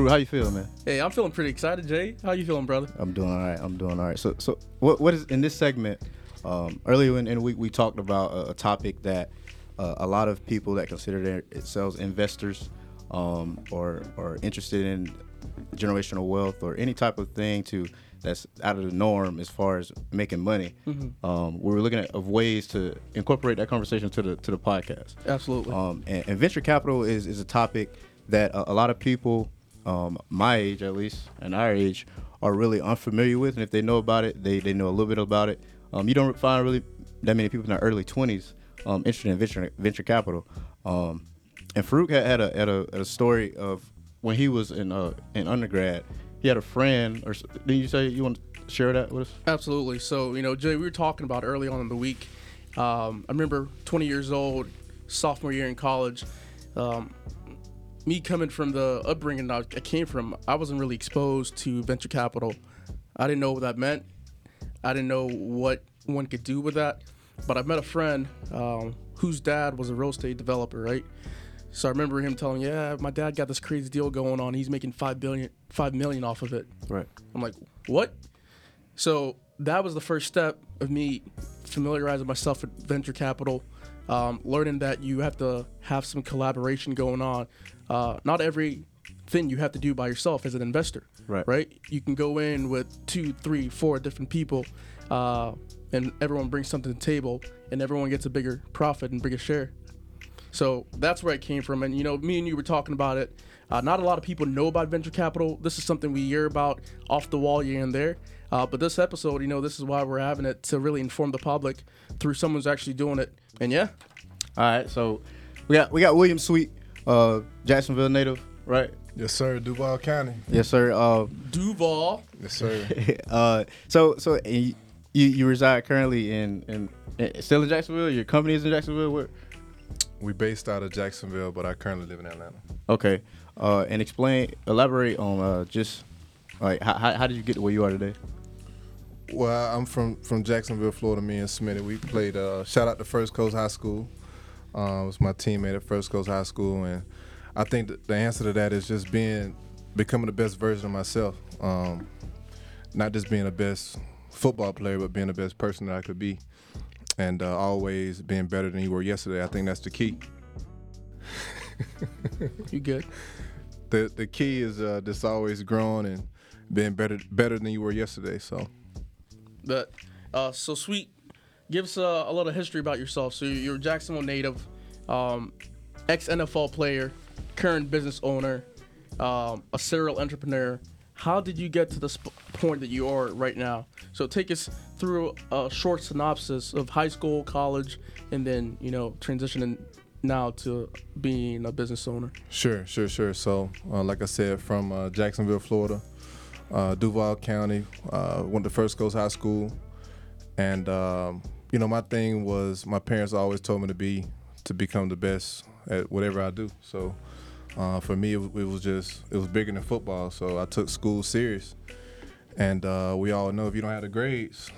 Fruit, how you feeling, man? Hey, I'm feeling pretty excited, Jay. How you feeling, brother? I'm doing all right. I'm doing all right. So, so what what is in this segment? Um, earlier in, in the week, we talked about a, a topic that uh, a lot of people that consider themselves investors um, or or interested in generational wealth or any type of thing to that's out of the norm as far as making money. Mm-hmm. Um, we were looking at of ways to incorporate that conversation to the to the podcast. Absolutely. Um, and, and, venture capital is is a topic that a, a lot of people, um, my age at least, and our age, are really unfamiliar with. And if they know about it, they they know a little bit about it. Um, you don't find really that many people in their early twenties um, interested in venture venture capital. Um, and Farouk had, had a had a, had a story of when he was in uh, in undergrad he had a friend, or did you say you want to share that with us? Absolutely. So you know, Jay, we were talking about early on in the week. Um, I remember 20 years old, sophomore year in college. Um, me coming from the upbringing I came from, I wasn't really exposed to venture capital. I didn't know what that meant. I didn't know what one could do with that. But I met a friend um, whose dad was a real estate developer, right? So I remember him telling, "Yeah, my dad got this crazy deal going on. He's making five billion, five million off of it." Right. I'm like, "What?" So that was the first step of me familiarizing myself with venture capital, um, learning that you have to have some collaboration going on. Uh, not every thing you have to do by yourself as an investor. Right. Right. You can go in with two, three, four different people, uh, and everyone brings something to the table, and everyone gets a bigger profit and bigger share. So that's where it came from. And you know, me and you were talking about it. Uh, not a lot of people know about venture capital. This is something we hear about off the wall here and there. Uh, but this episode, you know, this is why we're having it to really inform the public through someone who's actually doing it. And yeah. All right. So we got we got William Sweet, uh, Jacksonville native, right? Yes, sir. Duval County. Yes, sir. Uh, Duval. Yes, sir. uh, so so you you reside currently in in still in Jacksonville. Your company is in Jacksonville. Where? We based out of Jacksonville, but I currently live in Atlanta. Okay, uh, and explain, elaborate on uh, just like how, how did you get to where you are today? Well, I'm from from Jacksonville, Florida. Me and Smitty, we played. Uh, shout out to First Coast High School. Uh, was my teammate at First Coast High School, and I think the answer to that is just being becoming the best version of myself. Um, not just being the best football player, but being the best person that I could be and uh, always being better than you were yesterday. I think that's the key. you good? The the key is uh, just always growing and being better better than you were yesterday. So, but uh, so sweet. Give us a, a, little history about yourself. So you're a Jacksonville native, um, ex NFL player, current business owner, um, a serial entrepreneur. How did you get to the sp- point that you are right now? So take us through a short synopsis of high school, college, and then you know transitioning now to being a business owner. Sure, sure, sure. So uh, like I said, from uh, Jacksonville, Florida, uh, Duval County, uh, went to First Coast High School, and um, you know my thing was my parents always told me to be to become the best at whatever I do. So uh, for me, it, it was just it was bigger than football. So I took school serious. And uh, we all know if you don't have the grades,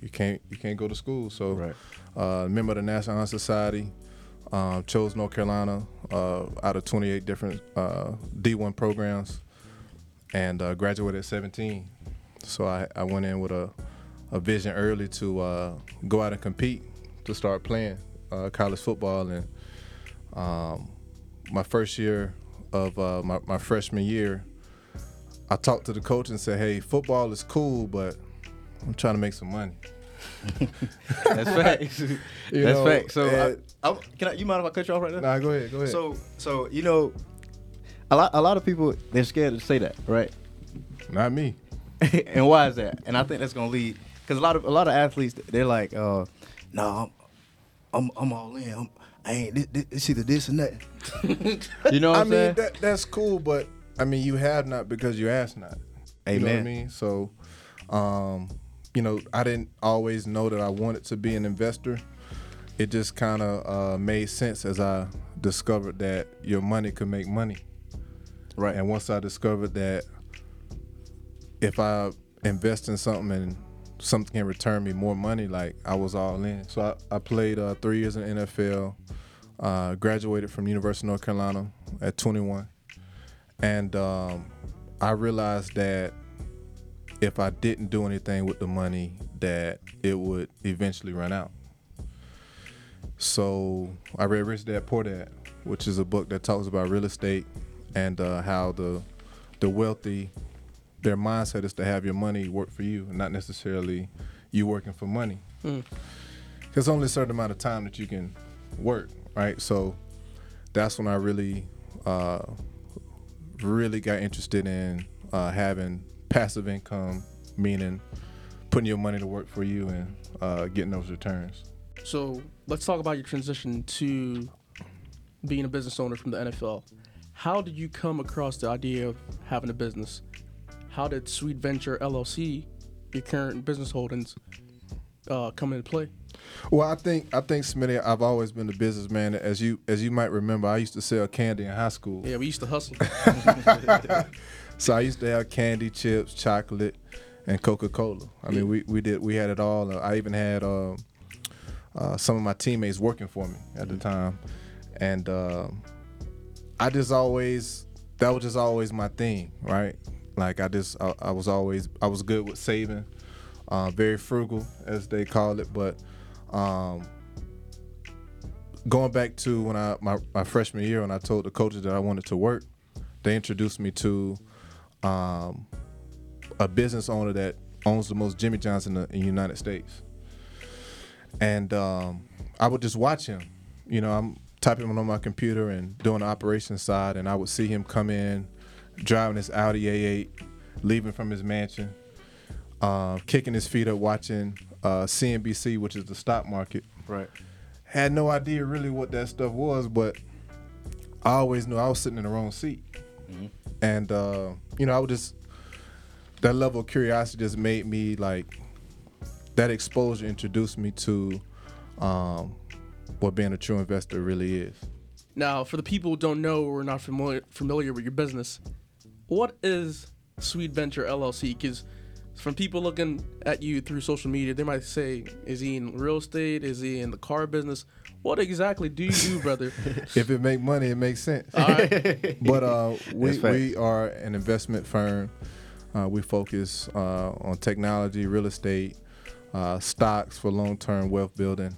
you can't you can't go to school. So, right. uh, member of the National Honor Society, um, chose North Carolina uh, out of 28 different uh, D1 programs, and uh, graduated at 17. So I, I went in with a, a vision early to uh, go out and compete to start playing college football. And um, my first year of my, my freshman year, I talked to the coach and said, "Hey, football is cool, but I'm trying to make some money." That's facts. That's know, facts. So, I, I, can I? You mind if I cut you off right now? Nah, go ahead. Go ahead. So, so you know, a lot, a lot of people they're scared to say that, right? Not me. and why is that? And I think that's gonna lead because a lot of a lot of athletes they're like, uh, "No, I'm, I'm, I'm all in. I'm, I ain't. It's either this and that." you know what I I'm mean, saying? That, that's cool, but I mean, you have not because you ask not. Amen. You know what I mean? So, um, you know, I didn't always know that I wanted to be an investor. It just kind of uh, made sense as I discovered that your money could make money. Right. And once I discovered that if I invest in something and something can return me more money, like I was all in. So I, I played uh, three years in the NFL, uh, graduated from University of North Carolina at 21 and um, I realized that if I didn't do anything with the money, that it would eventually run out. So I read Rich Dad Poor Dad, which is a book that talks about real estate and uh, how the the wealthy, their mindset is to have your money work for you, and not necessarily you working for money. Mm. Only a certain amount of time that you can work, right? So that's when I really, uh, really got interested in uh, having passive income, meaning putting your money to work for you and uh, getting those returns. So let's talk about your transition to being a business owner from the NFL. How did you come across the idea of having a business? How did Sweet Venture LLC, your current business holdings, uh, come into play? Well, I think I think Smitty, I've always been a businessman. As you as you might remember, I used to sell candy in high school. Yeah, we used to hustle. So I used to have candy, chips, chocolate, and Coca Cola. I mean, we, we did we had it all. Uh, I even had uh, uh, some of my teammates working for me at the time, and um I just always that was just always my thing, right? Like I just I, I was always I was good with saving, uh, very frugal as they call it, but. Um, going back to when I my, my freshman year when I told the coaches that I wanted to work, they introduced me to um, a business owner that owns the most Jimmy John's in the, in the United States. And um, I would just watch him. You know, I'm typing on my computer and doing the operations side, and I would see him come in, driving his Audi A8, leaving from his mansion, uh, kicking his feet up, watching uh, CNBC, which is the stock market. Right. Had no idea really what that stuff was, but I always knew I was sitting in the wrong seat. And uh, you know, I would just that level of curiosity just made me like that exposure introduced me to um, what being a true investor really is. now, for the people who don't know or are not familiar familiar with your business, what is Sweet Venture LLC? Because from people looking at you through social media, they might say, "Is he in real estate? Is he in the car business? What exactly do you do, brother?" If it make money, it makes sense. All right. but uh, we we are an investment firm. Uh, we focus uh, on technology, real estate, uh, stocks for long-term wealth building.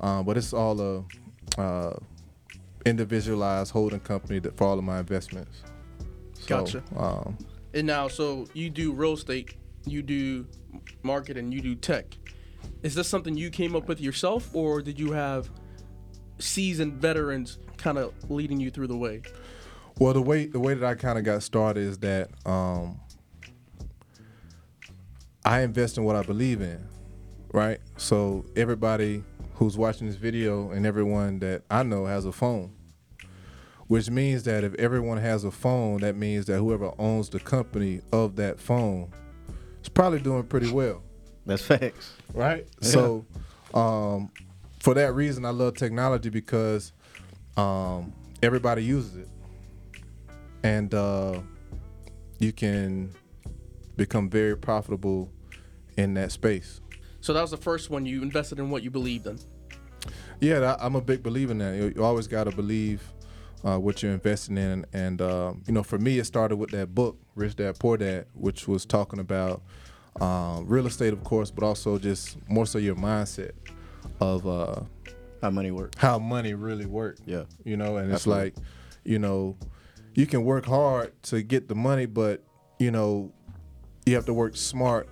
Uh, but it's all a uh, individualized holding company that for all of my investments. So, Gotcha. Um, And now, so you do real estate, you do market, and you do tech. Is this something you came up with yourself, or did you have seasoned veterans kind of leading you through the way? Well, the way the way that I kind of got started is that um, I invest in what I believe in, right? So everybody who's watching this video and everyone that I know has a phone, which means that if everyone has a phone, that means that whoever owns the company of that phone is probably doing pretty well That's facts. right? So, um, for that reason, I love technology because um, everybody uses it, and uh, you can become very profitable in that space. So that was the first one you invested in what you believed in. Yeah, I'm a big believer in that. You, you always got to believe uh, what you're investing in, and uh, you know, for me, it started with that book, Rich Dad Poor Dad, which was talking about um, real estate, of course, but also just more so your mindset of uh, How money works. how money really works. Yeah. You know, and it's like, you know, you can work hard to get the money, but you know, you have to work smart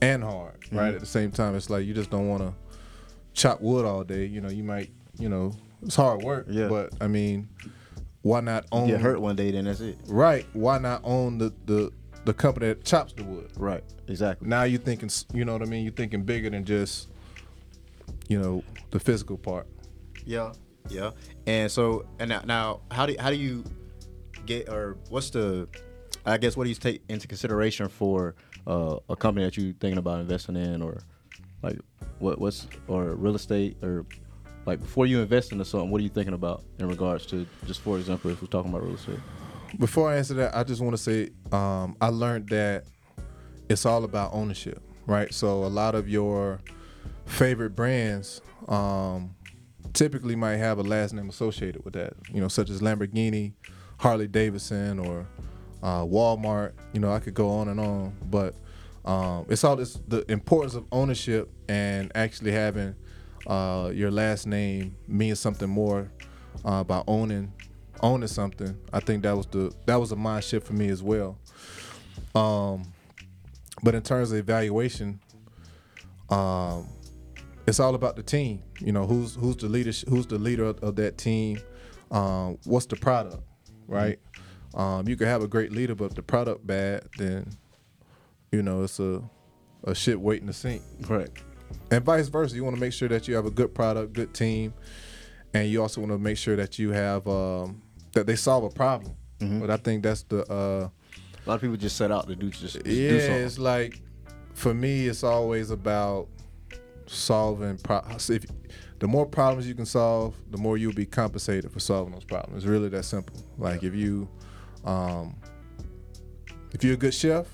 and hard, Mm-hmm. right? At the same time, it's like you just don't want to chop wood all day. You know, you might, you know, it's hard work. Yeah. But I mean, why not own? Get hurt one day, then that's it. Right. Why not own the the the company that chops the wood? Right. Exactly. Now you're thinking, you know what I mean? You're thinking bigger than just, you know, the physical part. Yeah, yeah. And so, and now, now how do how do you get or what's the, I guess, what do you take into consideration for uh, a company that you're thinking about investing in, or like what what's or real estate or like before you invest into something, what are you thinking about in regards to just for example, if we're talking about real estate? Before I answer that, I just want to say um, I learned that it's all about ownership, right? So a lot of your favorite brands um, typically might have a last name associated with that, you know, such as Lamborghini Harley Davidson or uh, Walmart. You know, I could go on and on, but um, it's all this the importance of ownership and actually having uh, your last name means something more uh, by owning owning something. I think that was the that was a mind shift for me as well. Um, but in terms of evaluation, um, it's all about the team. You know, who's who's the leader who's the leader of, of that team. Um, what's the product, right? Um, you can have a great leader, but if the product bad, then you know it's a a shit waiting to sink. Right. And vice versa. You want to make sure that you have a good product, good team, and you also want to make sure that you have um, that they solve a problem. But I think that's the uh, A lot of people just set out to do just, just yeah. do something. It's like for me, it's always about solving. Pro- if the more problems you can solve, the more you'll be compensated for solving those problems. It's really that simple. Like if you, um, if you're a good chef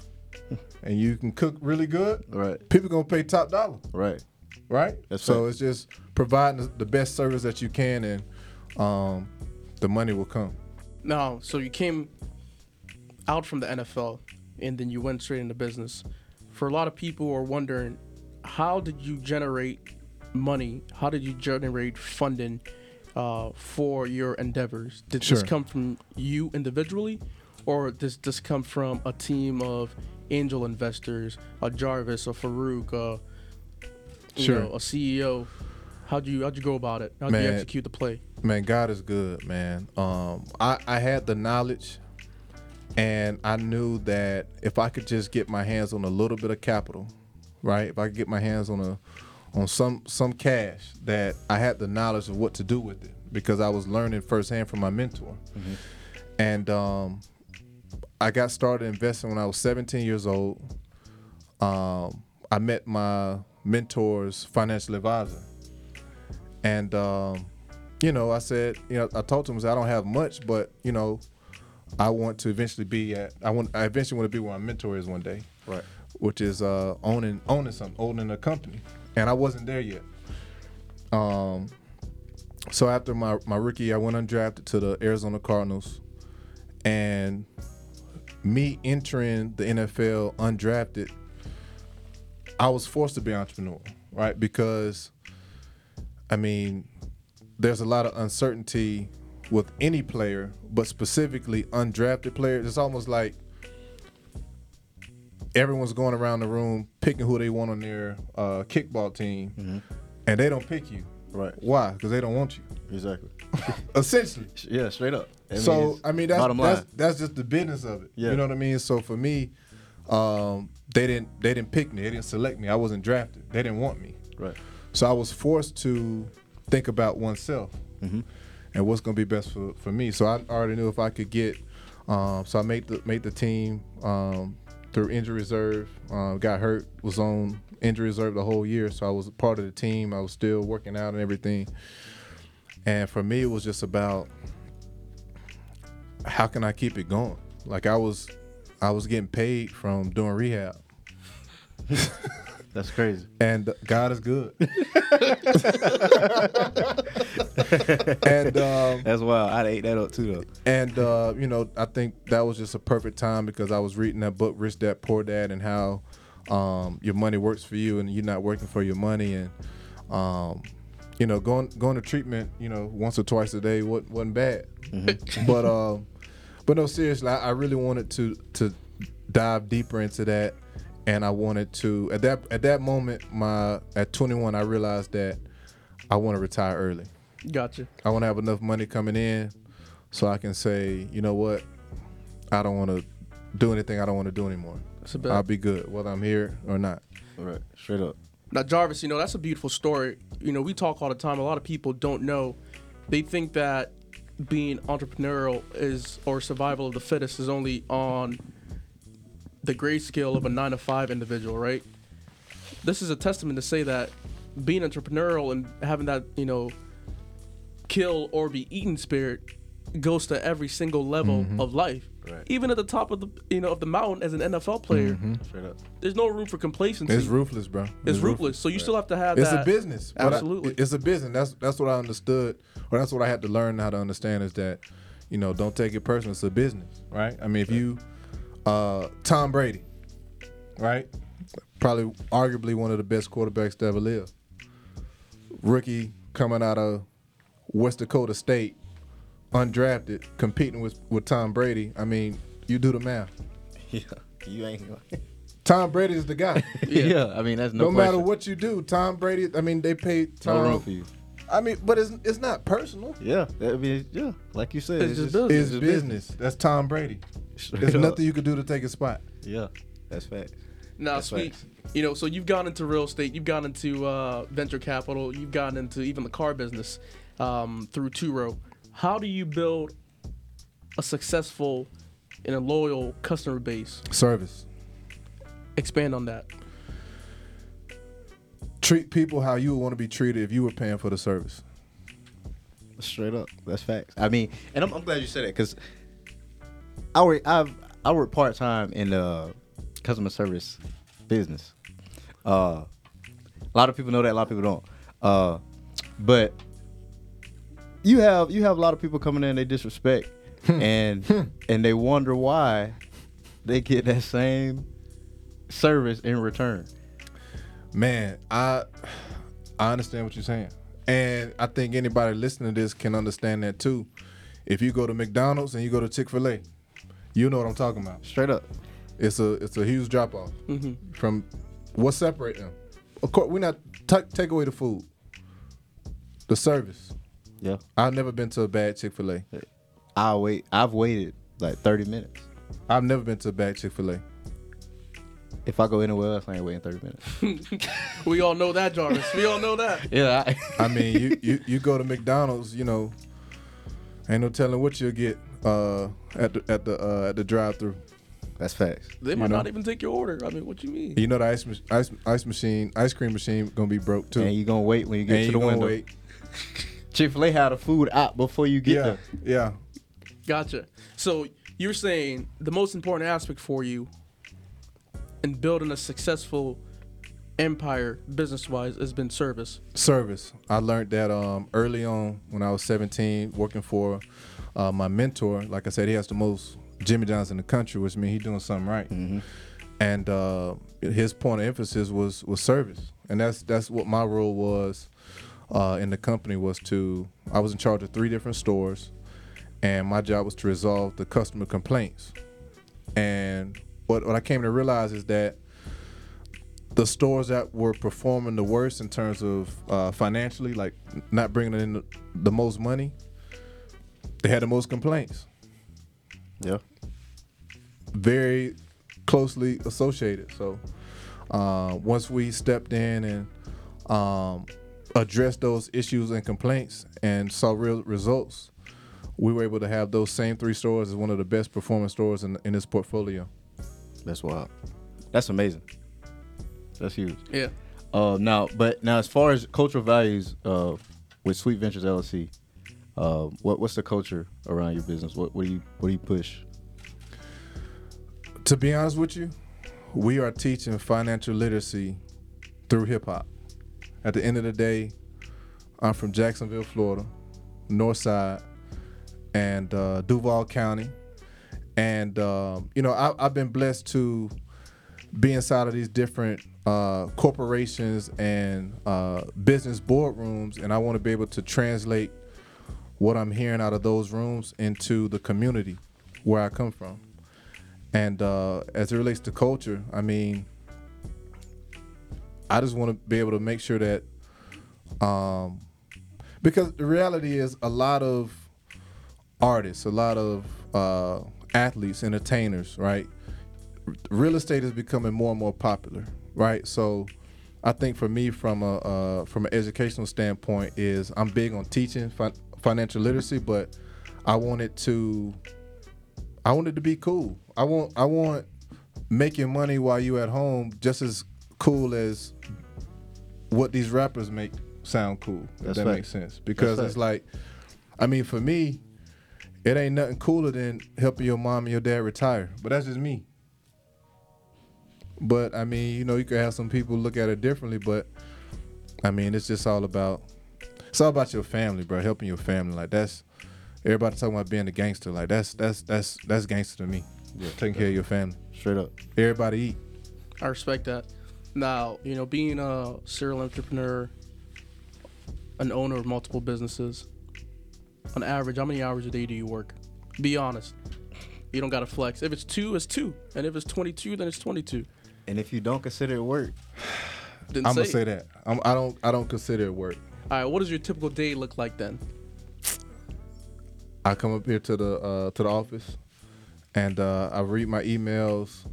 and you can cook really good, Right. people gonna pay top dollar Right. right? That's so right. it's just providing the- the best service that you can, and um, the money will come. Now, so you came out from the NFL and then you went straight into business. For a lot of people who are wondering, how did you generate money? How did you generate funding uh, for your endeavors? Did this come from you individually, or does this come from a team of angel investors, a Jarvis, a Farouk, a, you Sure. know, a CEO? How'd you how'd you go about it? How'd you execute the play? Man, God is good, man. Um, I, I had the knowledge, and I knew that if I could just get my hands on a little bit of capital, right? If I could get my hands on a on some some cash, that I had the knowledge of what to do with it because I was learning firsthand from my mentor, and um, I got started investing when I was 17 years old. Um, I met my mentor's financial advisor, and um, you know, I said, you know, I told him I, said, I don't have much, but you know, I want to eventually be at. I want. I eventually want to be where my mentor is one day, Right. which is uh, owning owning something, owning a company, and I wasn't there yet. Um, so after my my rookie, I went undrafted to the Arizona Cardinals, and me entering the NFL undrafted, I was forced to be an entrepreneur, right? Because, I mean, there's a lot of uncertainty with any player, but specifically undrafted players. It's almost like everyone's going around the room picking who they want on their uh, kickball team, and they don't pick you. Right. Why? Because they don't want you. Exactly. Essentially. Yeah, straight up. So I mean that's that's that's just the business of it. Yeah. You know what I mean? So for me, um, they didn't they didn't pick me. They didn't select me. I wasn't drafted. They didn't want me. Right. So I was forced to think about oneself and what's going to be best for, for me. So I already knew if I could get. Um, so I made the made the team um, through injury reserve. Uh, got hurt. Was on injury reserve the whole year. So I was part of the team. I was still working out and everything. And for me, it was just about how can I keep it going. Like I was, I was getting paid from doing rehab, That's crazy. and God is good. and um, That's wild. I'd ate that up too though. and uh, you know, I think that was just a perfect time because I was reading that book, Rich Dad Poor Dad, and how um, your money works for you and you're not working for your money, and um, you know, going going to treatment, you know, once or twice a day wasn't, wasn't bad, but um, but no, seriously, I, I really wanted to to dive deeper into that, and I wanted to at that at that moment, my at 21, I realized that I want to retire early. Gotcha. I want to have enough money coming in so I can say, you know what, I don't want to do anything I don't want to do anymore. That's a bet. I'll be good whether I'm here or not. Right. Straight up. Now, Jarvis, you know, that's a beautiful story. You know, we talk all the time. A lot of people don't know. They think that being entrepreneurial is, or survival of the fittest is only on the grade scale of a nine to five individual, right? This is a testament to say that being entrepreneurial and having that, you know, kill or be eaten spirit goes to every single level mm-hmm. of life. Right. Even at the top of the, you know, of the mountain as an NFL player, Straight up. there's no room for complacency. It's ruthless, bro. It's ruthless. So you still have to have It's that. a business. but I- Absolutely. it's a business. That's that's what I understood, or that's what I had to learn how to understand is that, you know, don't take it personal. It's a business, right? I mean, if you, uh, Tom Brady, right? Probably, arguably one of the best quarterbacks to ever live. Rookie coming out of West Dakota State, undrafted, competing with with Tom Brady. I mean, you do the math. Yeah, you ain't. Tom Brady is the guy. yeah. I mean that's no. no matter what you do, Tom Brady. I mean, they paid Tom. no Tom. room for you. I mean, but it's it's not personal. Yeah, that mean yeah, like you said, It's it's, just just business. It's business. That's Tom Brady. Straight There's up. nothing you could do to take a spot. Yeah, that's fact. Now, That's speak. facts. You know, so you've gone into real estate, you've gone into uh, venture capital, you've gone into even the car business um, through Turo. How do you build a successful and a loyal customer base? Service. Expand on that. Treat people how you would want to be treated if you were paying for the service. Straight up, that's facts. I mean, and I'm, I'm glad you said that because I work I've I work part time in the customer service business. Uh, a lot of people know that, a lot of people don't. Uh, but you have you have a lot of people coming in, they disrespect, and and they wonder why they get that same service in return. Man, I I understand what you're saying. And I think anybody listening to this can understand that too. If you go to McDonald's and you go to Chick-fil-A, you know what I'm talking about. Straight up. It's a it's a huge drop off Mm-hmm. from what separate them. Of course, we're not ta- take away the food, the service. Yeah. I've never been to a bad Chick-fil-A. I wait. I've waited like 30 minutes. I've never been to a bad Chick-fil-A. If I go anywhere else, I ain't waiting 30 minutes. We all know that, Jarvis. We all know that. Yeah. I, I mean, you, you you go to McDonald's, you know, ain't no telling what you'll get uh, at the at the uh, at the drive-through. That's facts. They might know? not even take your order. I mean, what you mean? You know the ice mach- ice ice machine, ice cream machine gonna be broke too. And you gonna wait when you get And to you the gonna window. wait. Chick Fil A had the food app before you get Yeah, there. yeah. Gotcha. So you're saying the most important aspect for you in building a successful empire business wise has been service. Service. I learned that um, early on when I was 17, working for uh, my mentor. Like I said, he has the most Jimmy John's in the country, which means he's doing something right. And uh, his point of emphasis was was service, and that's that's what my role was uh, in the company was to. I was in charge of three different stores, and my job was to resolve the customer complaints. And what what I came to realize is that the stores that were performing the worst in terms of uh, financially, like not bringing in the, the most money, they had the most complaints. Yeah. Very closely associated. So uh, once we stepped in and um, addressed those issues and complaints and saw real results, we were able to have those same three stores as one of the best performing stores in, in this portfolio. That's wild. That's amazing. That's huge. Yeah. Uh, now, but now as far as cultural values, uh, with Sweet Ventures LLC, uh, what what's the culture around your business? What what do you what do you push? To be honest with you, we are teaching financial literacy through hip hop. At the end of the day, I'm from Jacksonville, Florida, North Side, and uh, Duval County. And, um, you know, I, I've been blessed to be inside of these different uh, corporations and uh, business boardrooms, and I want to be able to translate what I'm hearing out of those rooms into the community where I come from. And uh, as it relates to culture, I mean, I just want to be able to make sure that, um, because the reality is a lot of artists, a lot of uh, athletes, entertainers, right? Real estate is becoming more and more popular, right? So, I think for me, from a uh, from an educational standpoint, is I'm big on teaching fin- financial literacy, but I want it to I want it to be cool. I want I want making money while you at home just as cool as what these rappers make sound cool. If That's that fact. makes sense. Because That's it's like I mean for me, it ain't nothing cooler than helping your mom and your dad retire. But that's just me. But I mean, you know, you could have some people look at it differently, but I mean, it's just all about it's all about your family, bro. Helping your family. Like that's everybody talking about being a gangster. Like that's that's that's that's gangster to me. Yeah, Taking care of your family. Straight up. Everybody eat. I respect that. Now, you know, being a serial entrepreneur, an owner of multiple businesses, on average, how many hours a day do you work? Be honest. You don't gotta flex. If it's two, it's two, and if it's twenty-two, then it's twenty-two. And if you don't consider it work, Didn't I'm say. gonna say that. I'm, I don't I don't consider it work. All right, what does your typical day look like then? I come up here to the uh, to the office, and uh, I read my emails.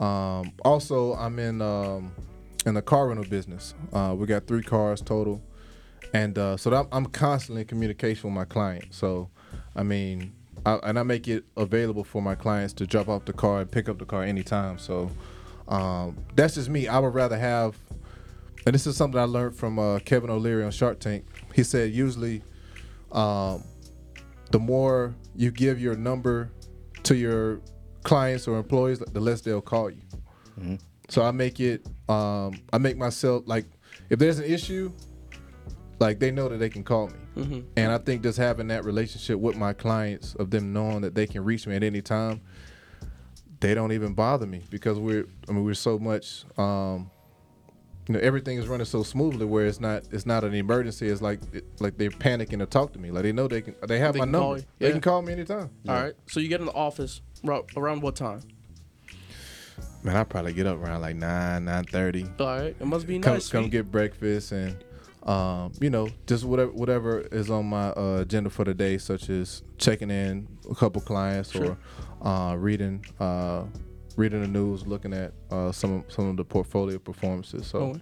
Um, also, I'm in um, in the car rental business. Uh, we got three cars total, and uh, so that I'm constantly in communication with my client. So, I mean, I, and I make it available for my clients to drop off the car and pick up the car anytime. So, um, that's just me. I would rather have, and this is something I learned from uh, Kevin O'Leary on Shark Tank. He said usually. Um, the more you give your number to your clients or employees, the less they'll call you. So I make it, um, I make myself like, if there's an issue, like they know that they can call me. And I think just having that relationship with my clients, of them knowing that they can reach me at any time, they don't even bother me because we're, I mean, we're so much, um, you know, everything is running so smoothly where it's not, it's not an emergency. It's like, it, like they're panicking to talk to me. Like they know they can, they have They my number. you. They can call me anytime. All right, so you get in the office around what time? Man, I probably get up around like nine, nine thirty. All right, it must be Come, nice. come get breakfast and, um, you know, just whatever whatever is on my uh, agenda for the day, such as checking in a couple clients Sure. or uh, reading uh, reading the news, looking at uh, some of, some of the portfolio performances. So Oh,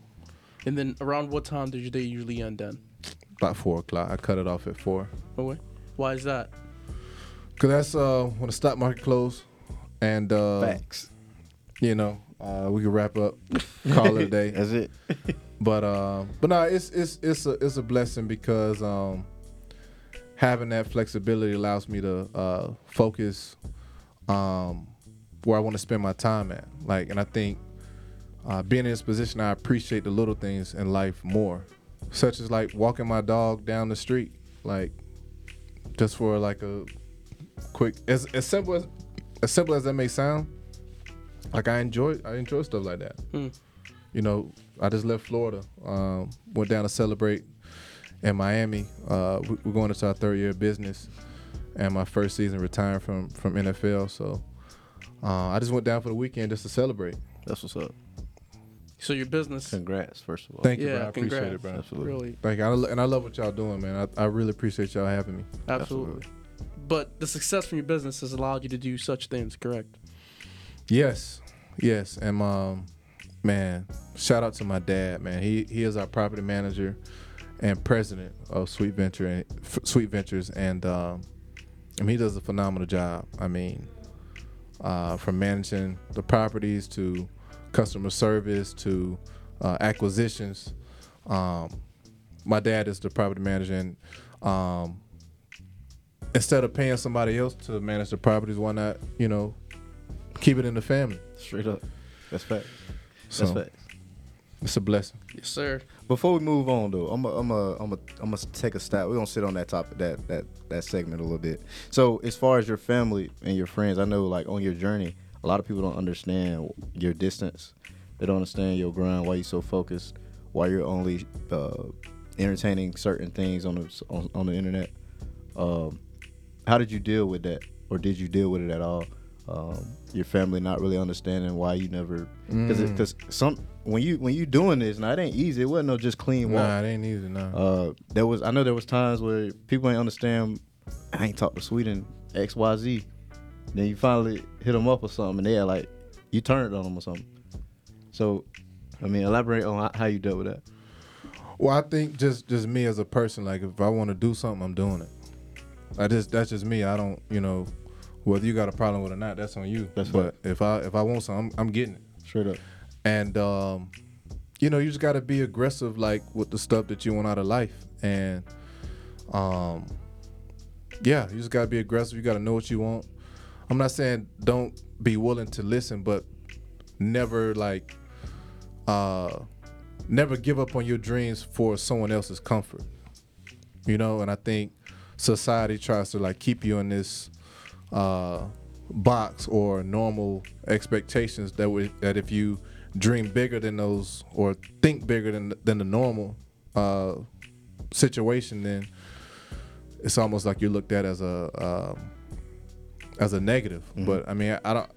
And then around what time does your day usually end then? about four o'clock, I cut it off at four. Oh, wait. Why is that? Cause that's uh, when the stock market closed, and uh, facts. you know uh, we can wrap up, call it a day. That's it. But uh, but no, it's it's it's a it's a blessing because um, having that flexibility allows me to uh, focus um, where I want to spend my time at. Like, and I think uh, being in this position, I appreciate the little things in life more, such as like walking my dog down the street, like just for like a quick as as simple as as simple as that may sound. Like I enjoy I enjoy stuff like that Hmm. you know, I just left Florida, um, went down to celebrate in Miami. Uh, we- we're going into our third year of business, and my first season retiring from from NFL. So uh, I just went down for the weekend just to celebrate. That's what's up. So your business. Congrats, first of all. Thank you, yeah, bro. I appreciate it, bro. Absolutely. Really, Thank you, and I love what y'all doing, man. I, I really appreciate y'all having me. absolutely. But the success from your business has allowed you to do such things, correct? Yes, yes, and um, man, shout out to my dad, man. He he is our property manager and president of Sweet Venture and F- Sweet Ventures, and um, and he does a phenomenal job. I mean, uh, from managing the properties to customer service to uh, acquisitions. Um, my dad is the property manager, and um, instead of paying somebody else to manage the properties, why not, you know, keep it in the family? Straight up. That's facts. So That's facts. it's a blessing. Yes, sir. Before we move on, though, I'm a, I'm a, I'm a, I'm gonna take a step. We're gonna sit on that topic, that that that segment a little bit. So, as far as your family and your friends, I know, like on your journey, a lot of people don't understand your distance. They don't understand your grind, why you're so focused, why you're only uh, entertaining certain things on the on, on the internet. Um, how did you deal with that, or did you deal with it at all? Um, your family not really understanding why you never, because because some when you when you doing this, now it ain't easy. It wasn't no just clean walk. Nah, it ain't easy. Nah. Uh, there was I know there was times where people ain't understand. I ain't talked to Sweden X Y Z. Then you finally hit them up or something, and they're like, you turned on them or something. So, I mean, elaborate on how- how you dealt with that. Well, I think just just me as a person, like if I want to do something, I'm doing it. I just that's just me. I don't, you know, whether you got a problem with it or not, that's on you. That's but if I if I want something, I'm, I'm getting it. Straight up. And um, you know, you just got to be aggressive, like with the stuff that you want out of life. And um, yeah, you just got to be aggressive. You got to know what you want. I'm not saying don't be willing to listen, but never like uh, never give up on your dreams for someone else's comfort. You know, and I think society tries to like keep you in this uh, box or normal expectations that would that if you dream bigger than those or think bigger than than the normal uh, situation, then it's almost like you're looked at as a um, as a negative. But I mean, I, I don't.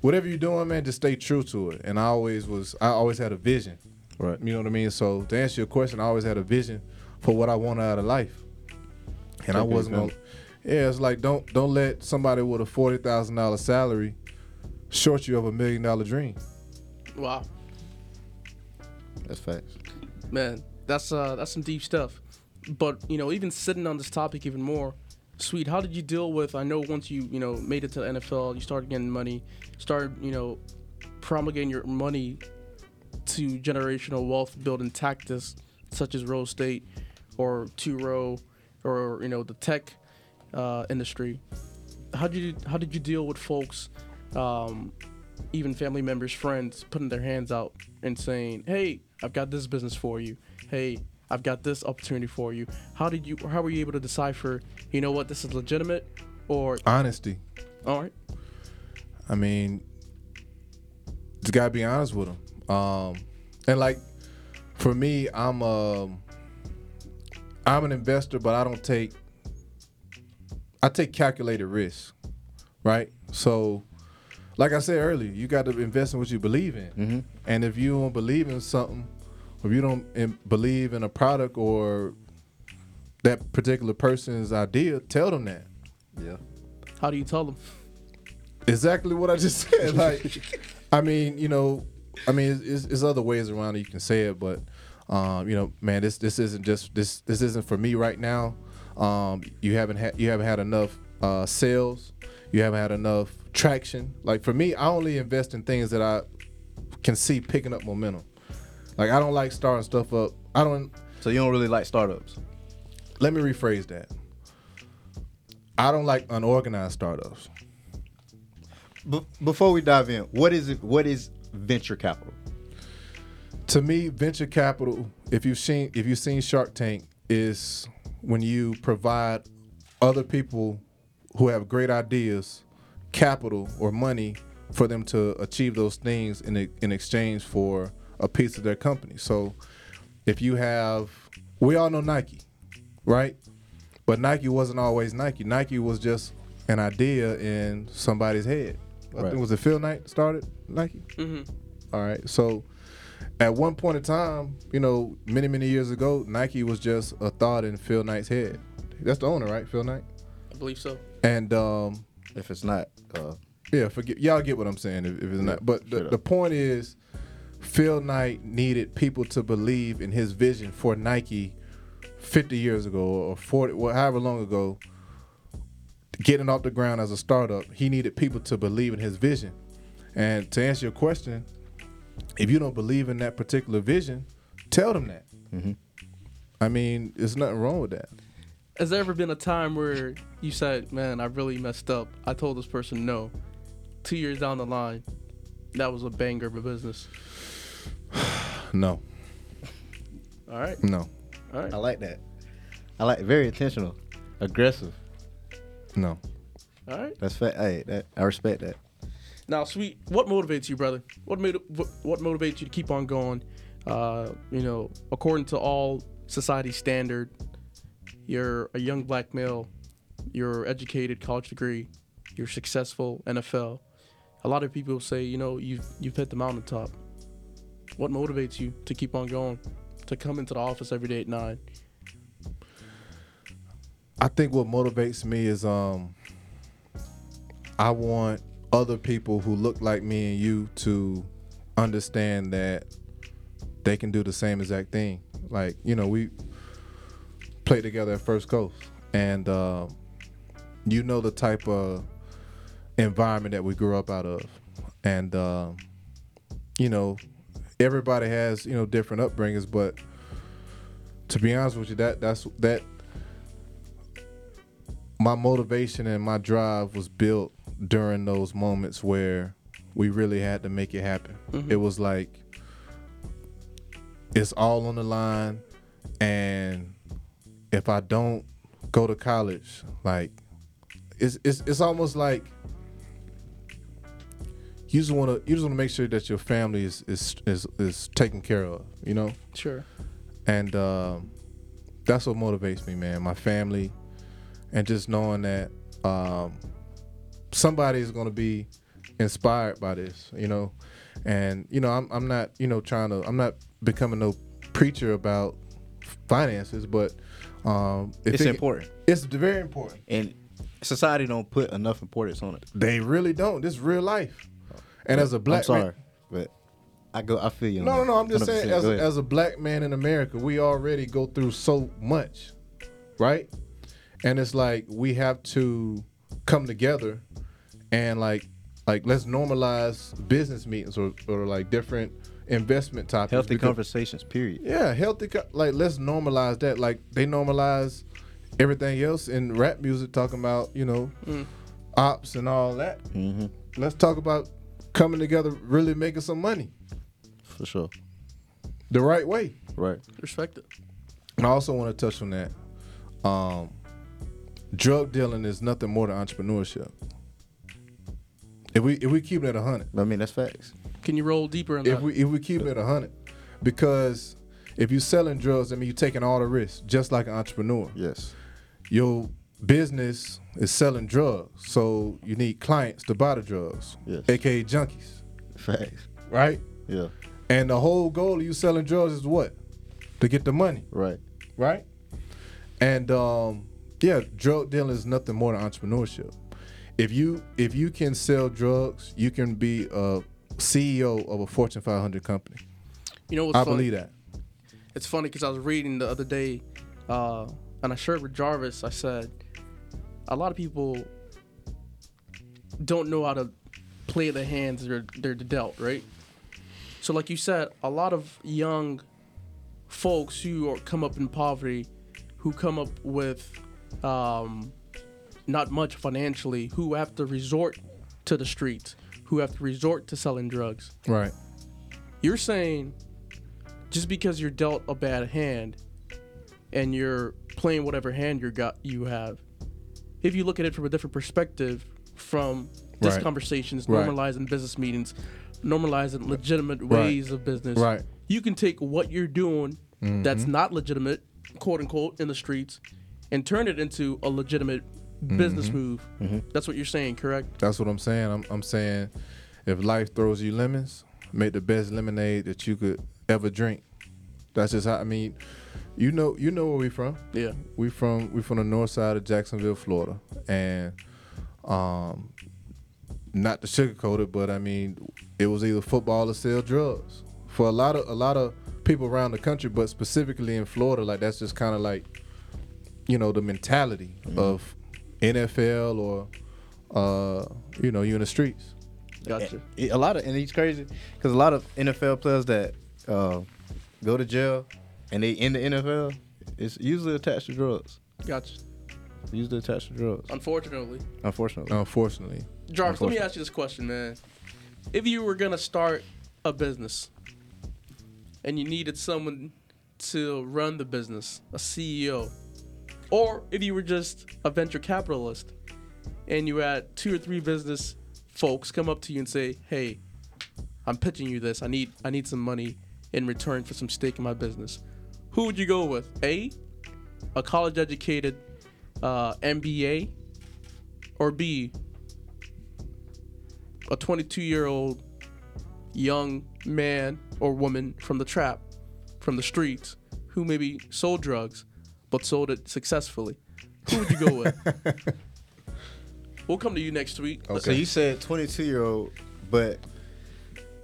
Whatever you're doing, man, just stay true to it. And I always was. I always had a vision. Right. You know what I mean? So to answer your question, I always had a vision for what I wanted out of life, and I wasn't gonna. Yeah, it's like don't don't let somebody with a forty thousand dollar salary short you of a million dollar dream. Wow, That's facts. man, that's uh that's some deep stuff. But you know, even sitting on this topic even more, sweet. How did you deal with? I know once you you know made it to the NFL, you started getting money, started you know promulgating your money to generational wealth building tactics such as real estate or Turo or you know the tech uh, industry. How did you how did you deal with folks, um, even family members, friends, putting their hands out and saying, "Hey, I've got this business for you. Hey, I've got this opportunity for you." How did you? How were you able to decipher? You know what? This is legitimate, or Honesty. all right, I mean, just gotta be honest with them. Um, and like for me, I'm um, I'm an investor, but I don't take I take calculated risks, right? So, like I said earlier, you got to invest in what you believe in, mm-hmm. and if you don't believe in something, or if you don't in, believe in a product or that particular person's idea, tell them that. Yeah. how do you tell them? Exactly what I just said. Like, I mean, you know, I mean, it's, it's other ways around it you can say it, but um, you know, man, this this isn't just this this isn't for me right now. Um, you haven't had you haven't had enough uh, sales. You haven't had enough traction. Like for me, I only invest in things that I can see picking up momentum. Like I don't like starting stuff up. I don't. So you don't really like startups? Let me rephrase that. I don't like unorganized startups. Be- before we dive in, what is it? What is venture capital? To me, venture capital, if you've seen if you've seen Shark Tank, is when you provide other people who have great ideas capital or money for them to achieve those things in in exchange for a piece of their company. So if you have we all know Nike, right? But Nike wasn't always Nike. Nike was just an idea in somebody's head. I Right. think was it Phil Knight started Nike? Mm-hmm. All right. So at one point in time, you know, many, many years ago, Nike was just a thought in Phil Knight's head. That's the owner, right? Phil Knight? I believe so. And um, If it's not, uh, yeah, forget y'all get what I'm saying if, if it's not. But the, the point is Phil Knight needed people to believe in his vision for Nike 50 years ago or 40 well, however long ago getting off the ground as a startup he needed people to believe in his vision and to answer your question if you don't believe in that particular vision tell them that mm-hmm. i mean there's nothing wrong with that Has there ever been a time where you said, "Man, I really messed up. I told this person no." Two years down the line, that was a banger of a business. no All right, no all right. I like that. I like very intentional, aggressive. no All right. That's fa- Hey, that I respect that. Now, sweet, what motivates you, brother? What made what, motivates you to keep on going? Uh, you know, according to all society standard, you're a young black male, you're educated, college degree, you're successful, NFL. A lot of people say, you know, you've you've hit the mountaintop. What motivates you to keep on going, to come into the office every day at nine? I think what motivates me is um I want other people who look like me and you to understand that they can do the same exact thing. Like, you know, we played together at First Coast and uh, you know the type of environment that we grew up out of. And um, you know, everybody has, you know, different upbringings, but to be honest with you, that that's that my motivation and my drive was built during those moments where we really had to make it happen. It was like it's all on the line and if I don't go to college. Like it's it's it's almost like you just want to you just want to make sure that your family is is is, is taken care of. You know, Sure. and um, that's what motivates me, man. My family, and just knowing that um, somebody is going to be inspired by this, you know. And you know, I'm I'm not you know trying to I'm not becoming no preacher about finances, but um, It's it- important, It's very important. and society don't put enough importance on it. They really don't. This is real life. And as a black I'm sorry, man, but I go. I feel you. No, no, no. I'm just 100%. saying, as Go a, ahead. as a black man in America, we already go through so much, right? And it's like we have to come together and like, like let's normalize business meetings or, or like different investment topics. healthy because- conversations. Period. Yeah, healthy. Like let's normalize that. Like they normalize everything else in rap music, talking about you know ops and all that. Mm-hmm. Let's talk about coming together, really making some money For sure. the right way. Right. Respect it. And I also want to touch on that. Um, drug dealing is nothing more than entrepreneurship. If we if we keep it at hundred, I mean, that's facts. Can you roll deeper in if that? we if we keep it at hundred, because if you're selling drugs, I mean you're taking all the risks, just like an entrepreneur. Yes. Your business is selling drugs, so you need clients to buy the drugs, Yes. aka junkies, Facts. right? Yeah. And the whole goal of you selling drugs is what? To get the money. Right. right? And um, yeah, drug dealing is nothing more than entrepreneurship. If you if you can sell drugs, you can be a CEO of a Fortune 500 company. you know what's I funny? believe that. It's funny because I was reading the other day, uh, and I shared with Jarvis. I said, a lot of people don't know how to play the hands they're they're dealt, right? So, like you said, a lot of young folks who are, come up in poverty, who come up with um, not much financially, who have to resort to the streets, who have to resort to selling drugs. Right. You're saying just because you're dealt a bad hand and you're playing whatever hand you got you have, if you look at it from a different perspective, from this Right. conversations, Right. normalizing business meetings, normalizing legitimate Right. ways of business, Right. you can take what you're doing that's not legitimate, quote unquote, in the streets, and turn it into a legitimate business move. That's what you're saying, correct? That's what I'm saying. I'm, I'm saying if life throws you lemons, make the best lemonade that you could ever drink. That's just how I mean, you know you know where we from. Yeah. we from we from the north side of Jacksonville, Florida, and um, not to sugarcoat it, but I mean, it was either football or sell drugs for a lot of a lot of people around the country, but specifically in Florida, like that's just kind of like, you know, the mentality of NFL or, uh, you know, you in the streets. Gotcha. A lot of and it's crazy because a lot of NFL players that uh, go to jail and they in the NFL, it's usually attached to drugs. Gotcha. Usually attached to drugs. Unfortunately. Unfortunately. Unfortunately, Jarvis, let me ask you this question, man. If you were gonna start a business and you needed someone to run the business, a CEO, or if you were just a venture capitalist and you had two or three business folks come up to you and say, "Hey, I'm pitching you this. I need I need some money in return for some stake in my business." Who would you go with? A, a college educated uh, MBA, or B, a 22 year old young man or woman from the trap, from the streets, who maybe sold drugs, but sold it successfully. Who would you go with? we'll come to you next week. Okay. So you said 22 year old, but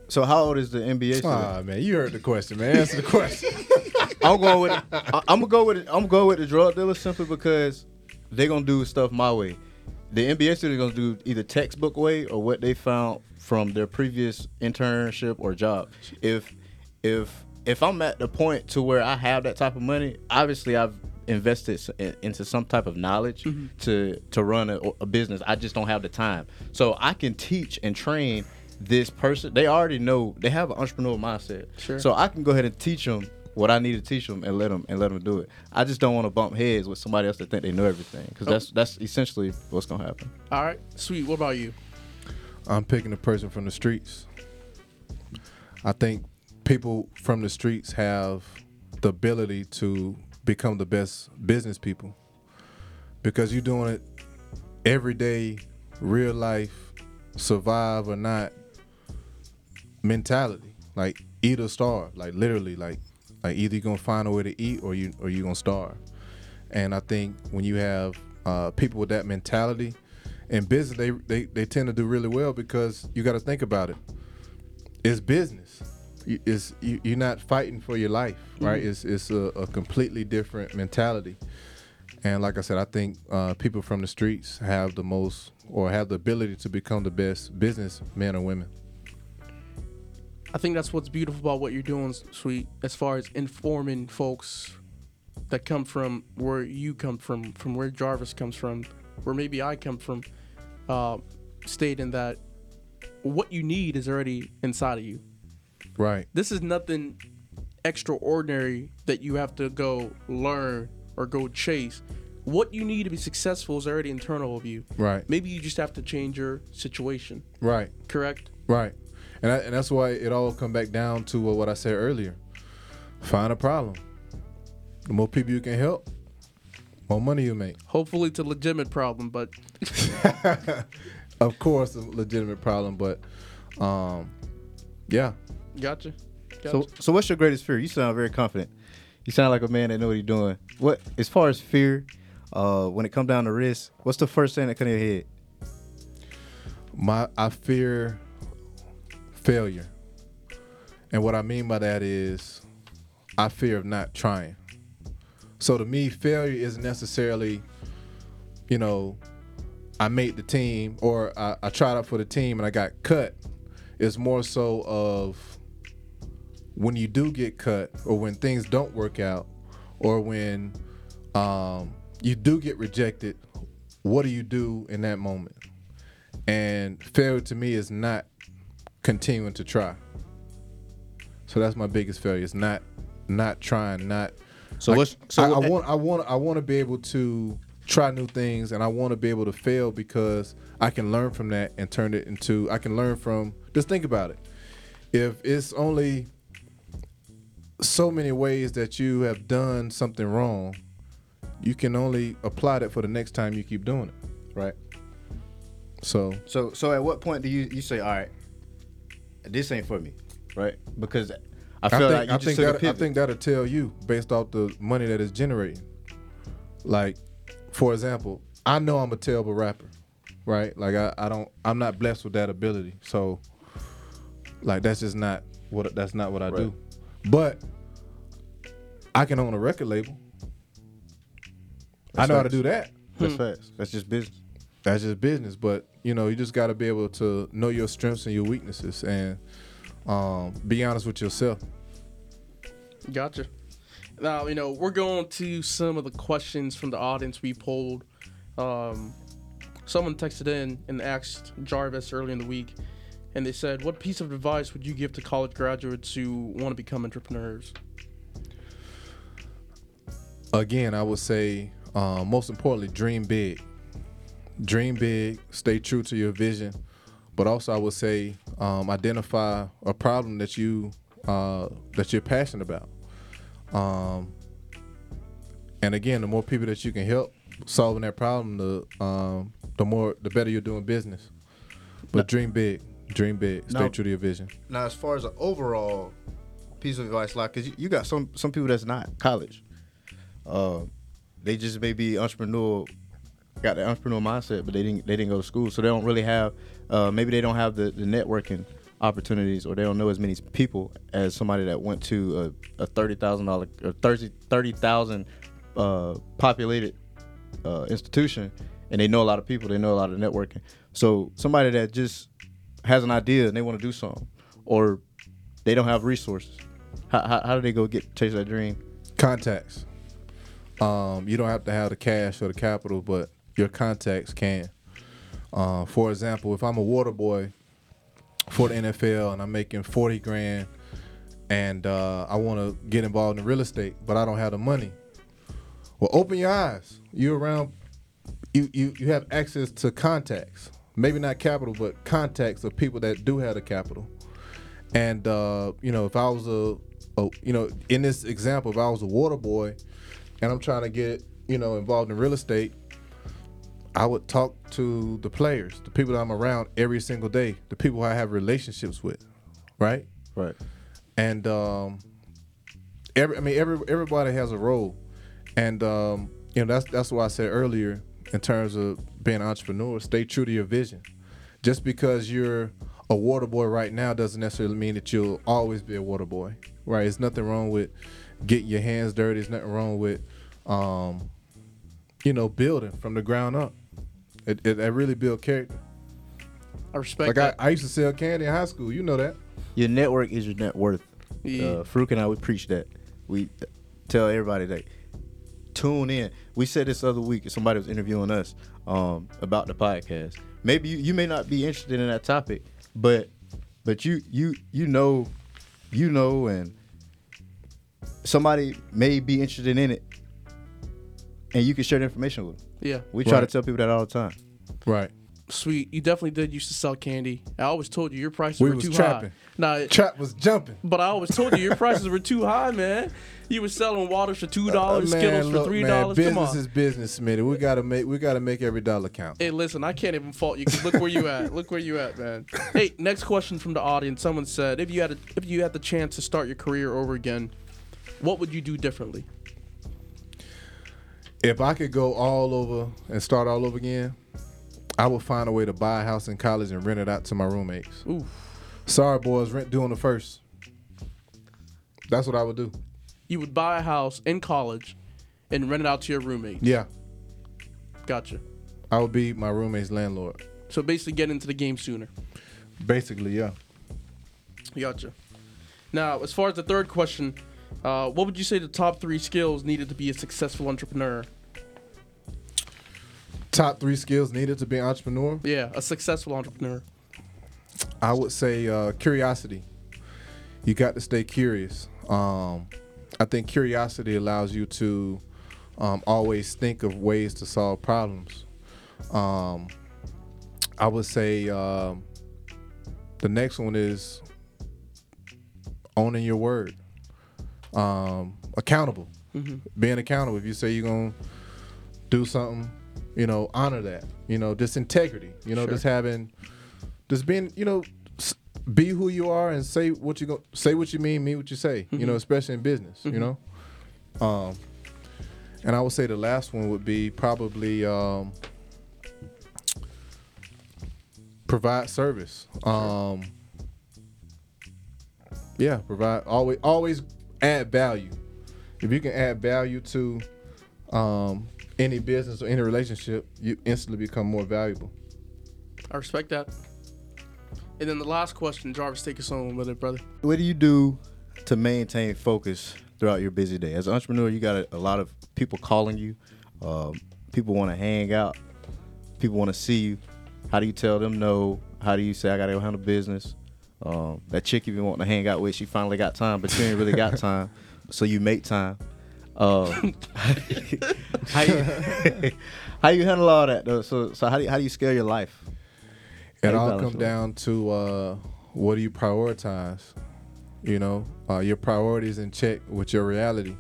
so how old is the MBA? student? ah man, you heard the question, man. Answer the question. I'm going with. I, I'm gonna go with. I'm gonna go with the drug dealer simply because they're gonna do stuff my way. The MBA students gonna do either textbook way or what they found from their previous internship or job. If if if I'm at the point to where I have that type of money, obviously I've invested into some type of knowledge mm-hmm. to to run a, a business. I just don't have the time, so I can teach and train this person. They already know they have an entrepreneurial mindset, Sure. so I can go ahead and teach them what I need to teach them and let them and let them do it. I just don't want to bump heads with somebody else that think they know everything because that's oh. that's essentially what's gonna happen. All right, sweet. What about you? I'm picking a person from the streets. I think people from the streets have the ability to become the best business people because you're doing it every day, real life, survive or not mentality. Like eat or starve. Like literally, like like either you're gonna find a way to eat or you or you're gonna starve. And I think when you have uh, people with that mentality in business, they, they they tend to do really well because you got to think about it. It's business. You- It's you, you're not fighting for your life, right? It's it's a, a completely different mentality. And like I said, I think uh, people from the streets have the most or have the ability to become the best business men or women. I think that's what's beautiful about what you're doing, sweet. As far as informing folks that come from where you come from, from where Jarvis comes from, where maybe I come from, uh, stating that what you need is already inside of you. Right. This is nothing extraordinary that you have to go learn or go chase. What you need to be successful is already internal of you. Right. Maybe you just have to change your situation. Right. Correct? Right. And I, and that's why it all come back down to what I said earlier. Find a problem. The more people you can help, more money you make. Hopefully, it's a legitimate problem, but Of course, a legitimate problem, but um, yeah. Gotcha. gotcha. So so what's your greatest fear? You sound very confident. You sound like a man that know what he's doing. What as far as fear, uh, when it comes down to risk, what's the first thing that comes in your head? My I fear failure. And what I mean by that is I fear of not trying. So to me, failure isn't necessarily, you know, I made the team or I, I tried out for the team and I got cut. It's more so of when you do get cut or when things don't work out or when um, you do get rejected, what do you do in that moment? And failure to me is not continuing to try. So that's my biggest failure. Is not not trying, not So like, what's so I, I want I want I want to be able to try new things and I want to be able to fail because I can learn from that and turn it into I can learn from just think about it. If it's only so many ways that you have done something wrong, you can only apply that for the next time you keep doing it. right? So So so at what point do you you say, all right, this ain't for me, right? Because I I feel think like you I just think that, I think that'll tell you based off the money that it's generating. Like, for example, I know I'm a terrible rapper, right? Like I, I don't I'm not blessed with that ability. So like that's just not what that's not what I do. But I can own a record label. I That's know how to do that. That's fast. That's just business. That's just business. But you know, you just got to be able to know your strengths and your weaknesses, and um, be honest with yourself. Gotcha. Now, you know, we're going to some of the questions from the audience we polled. Um, someone texted in and asked Jarvis early in the week, and they said, What piece of advice would you give to college graduates who want to become entrepreneurs? again, I would say um, most importantly, dream big. Dream big. Stay true to your vision, but also I would say um, identify a problem that you uh, that you're passionate about. Um, and again, the more people that you can help solving that problem, the um, the more the better you're doing business. But dream big. Dream big. Stay Now- true to your vision. Now, as far as an overall piece of advice, like, cause you, you got some some people that's not college. Uh, they just may be entrepreneurial, got the entrepreneurial mindset, but they didn't they didn't go to school, so they don't really have. Uh, maybe they don't have the, the networking opportunities, or they don't know as many people as somebody that went to a, a thirty thousand dollar or thirty thirty thousand uh, populated uh, institution, and they know a lot of people. They know a lot of networking. So somebody that just has an idea and they want to do something, or they don't have resources. How, how, how do they go get chase that dream? contacts. Um, you don't have to have the cash or the capital, but your contacts can. Uh, for example, if I'm a water boy for the NFL and I'm making 40 grand and uh, I want to get involved in real estate, but I don't have the money. Well, open your eyes. You around, you you you have access to contacts. Maybe not capital, but contacts of people that do have the capital. And uh, you know, if I was a, a, you know, in this example, if I was a water boy, and I'm trying to get you know involved in real estate, I would talk to the players, the people that I'm around every single day, the people I have relationships with, right? Right. And um, every I mean every everybody has a role, and um, you know that's that's why I said earlier in terms of being an entrepreneur, stay true to your vision. Just because you're a water boy right now doesn't necessarily mean that you'll always be a water boy, right? There's nothing wrong with getting your hands dirty. There's nothing wrong with, um, you know, building from the ground up. It, it, it really build character. I respect Like I, that. I used to sell candy in high school. You know that. Your network is your net worth. Yeah. Uh, Farouk and I, we preach that. We tell everybody that tune in. We said this other week. Somebody was interviewing us um, about the podcast. Maybe you, you may not be interested in that topic, but but you you you know you know and somebody may be interested in it, and you can share the information with them. yeah. We try to tell people that all the time. Right. Sweet. You definitely did used to sell candy. I always told you your prices We were was too trapping. high. Nah, Trap was jumping. but I always told you your prices were too high, man. You were selling waters for two dollars, Uh, Skittles for three dollars. Come Business is business, Smitty. We gotta make we gotta make every dollar count. Hey, listen, I can't even fault you look where you at. Look where you at, man. Hey, next question from the audience. Someone said, if you had a, if you had the chance to start your career over again, what would you do differently? If I could go all over and start all over again, I would find a way to buy a house in college and rent it out to my roommates. Ooh, Sorry, boys, rent due on the first. That's what I would do. you would buy a house in college and rent it out to your roommates. Yeah, Gotcha. I would be my roommate's landlord. So basically, get into the game sooner. Basically, yeah. Gotcha. Now, as far as the third question, uh, what would you say the top three skills needed to be a successful entrepreneur? Top three skills needed to be an entrepreneur. Yeah, a successful entrepreneur. I would say uh, curiosity. You got to stay curious. Um, I think curiosity allows you to um, always think of ways to solve problems. Um, I would say um, the next one is owning your word. Um, accountable. Being accountable. If you say you're gonna do something, you know, honor that. You know, just integrity. You know, Sure. just having, just being, you know, be who you are and say what you go, say what you mean, mean what you say. You know, especially in business. You know, um, and I would say the last one would be probably um, provide service. Um, yeah, provide always always add value. If you can add value to um, any business or any relationship, you instantly become more valuable. I respect that. And then the last question, Jarvis, take us on with it, brother. What do you do to maintain focus throughout your busy day? As an entrepreneur, you got a, a lot of people calling you. Um, people want to hang out. People want to see you. How do you tell them no? How do you say I gotta go handle business? Um, that chick you've been wanting to hang out with, she finally got time, but you ain't really got time. So you make time. Um, how you how you handle all that though? So so how do you, how do you scale your life? It you all balance comes down to uh, what do you prioritize? You know, uh, your priorities in check with your reality.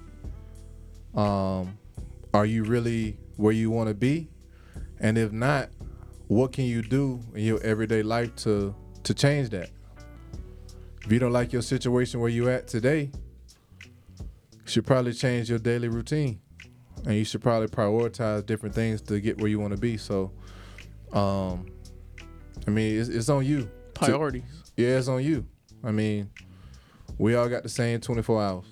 Um, are you really where you want to be? And if not, what can you do in your everyday life to to change that? If you don't like your situation where you at today, you should probably change your daily routine, and you should probably prioritize different things to get where you want to be. So, um, I mean, it's, it's on you. to- Priorities. yeah, it's on you. I mean, we all got the same 24 hours.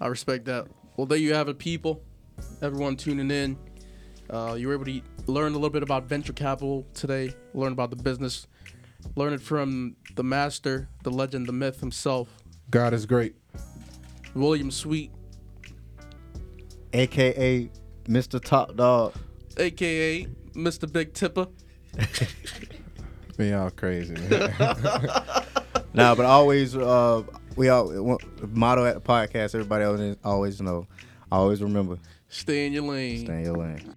I respect that. Well, there you have it, people. Everyone tuning in. Uh, you were able to learn a little bit about venture capital today, learn about the business, learn it from the master, the legend, the myth himself, God is great. William Sweet, AKA Mr. Top Dog. aka Mr. Big Tipper. Man, y'all crazy, man. Nah, but always, uh, we all the motto at the podcast. Everybody always always know. Always remember. Stay in your lane. Stay in your lane.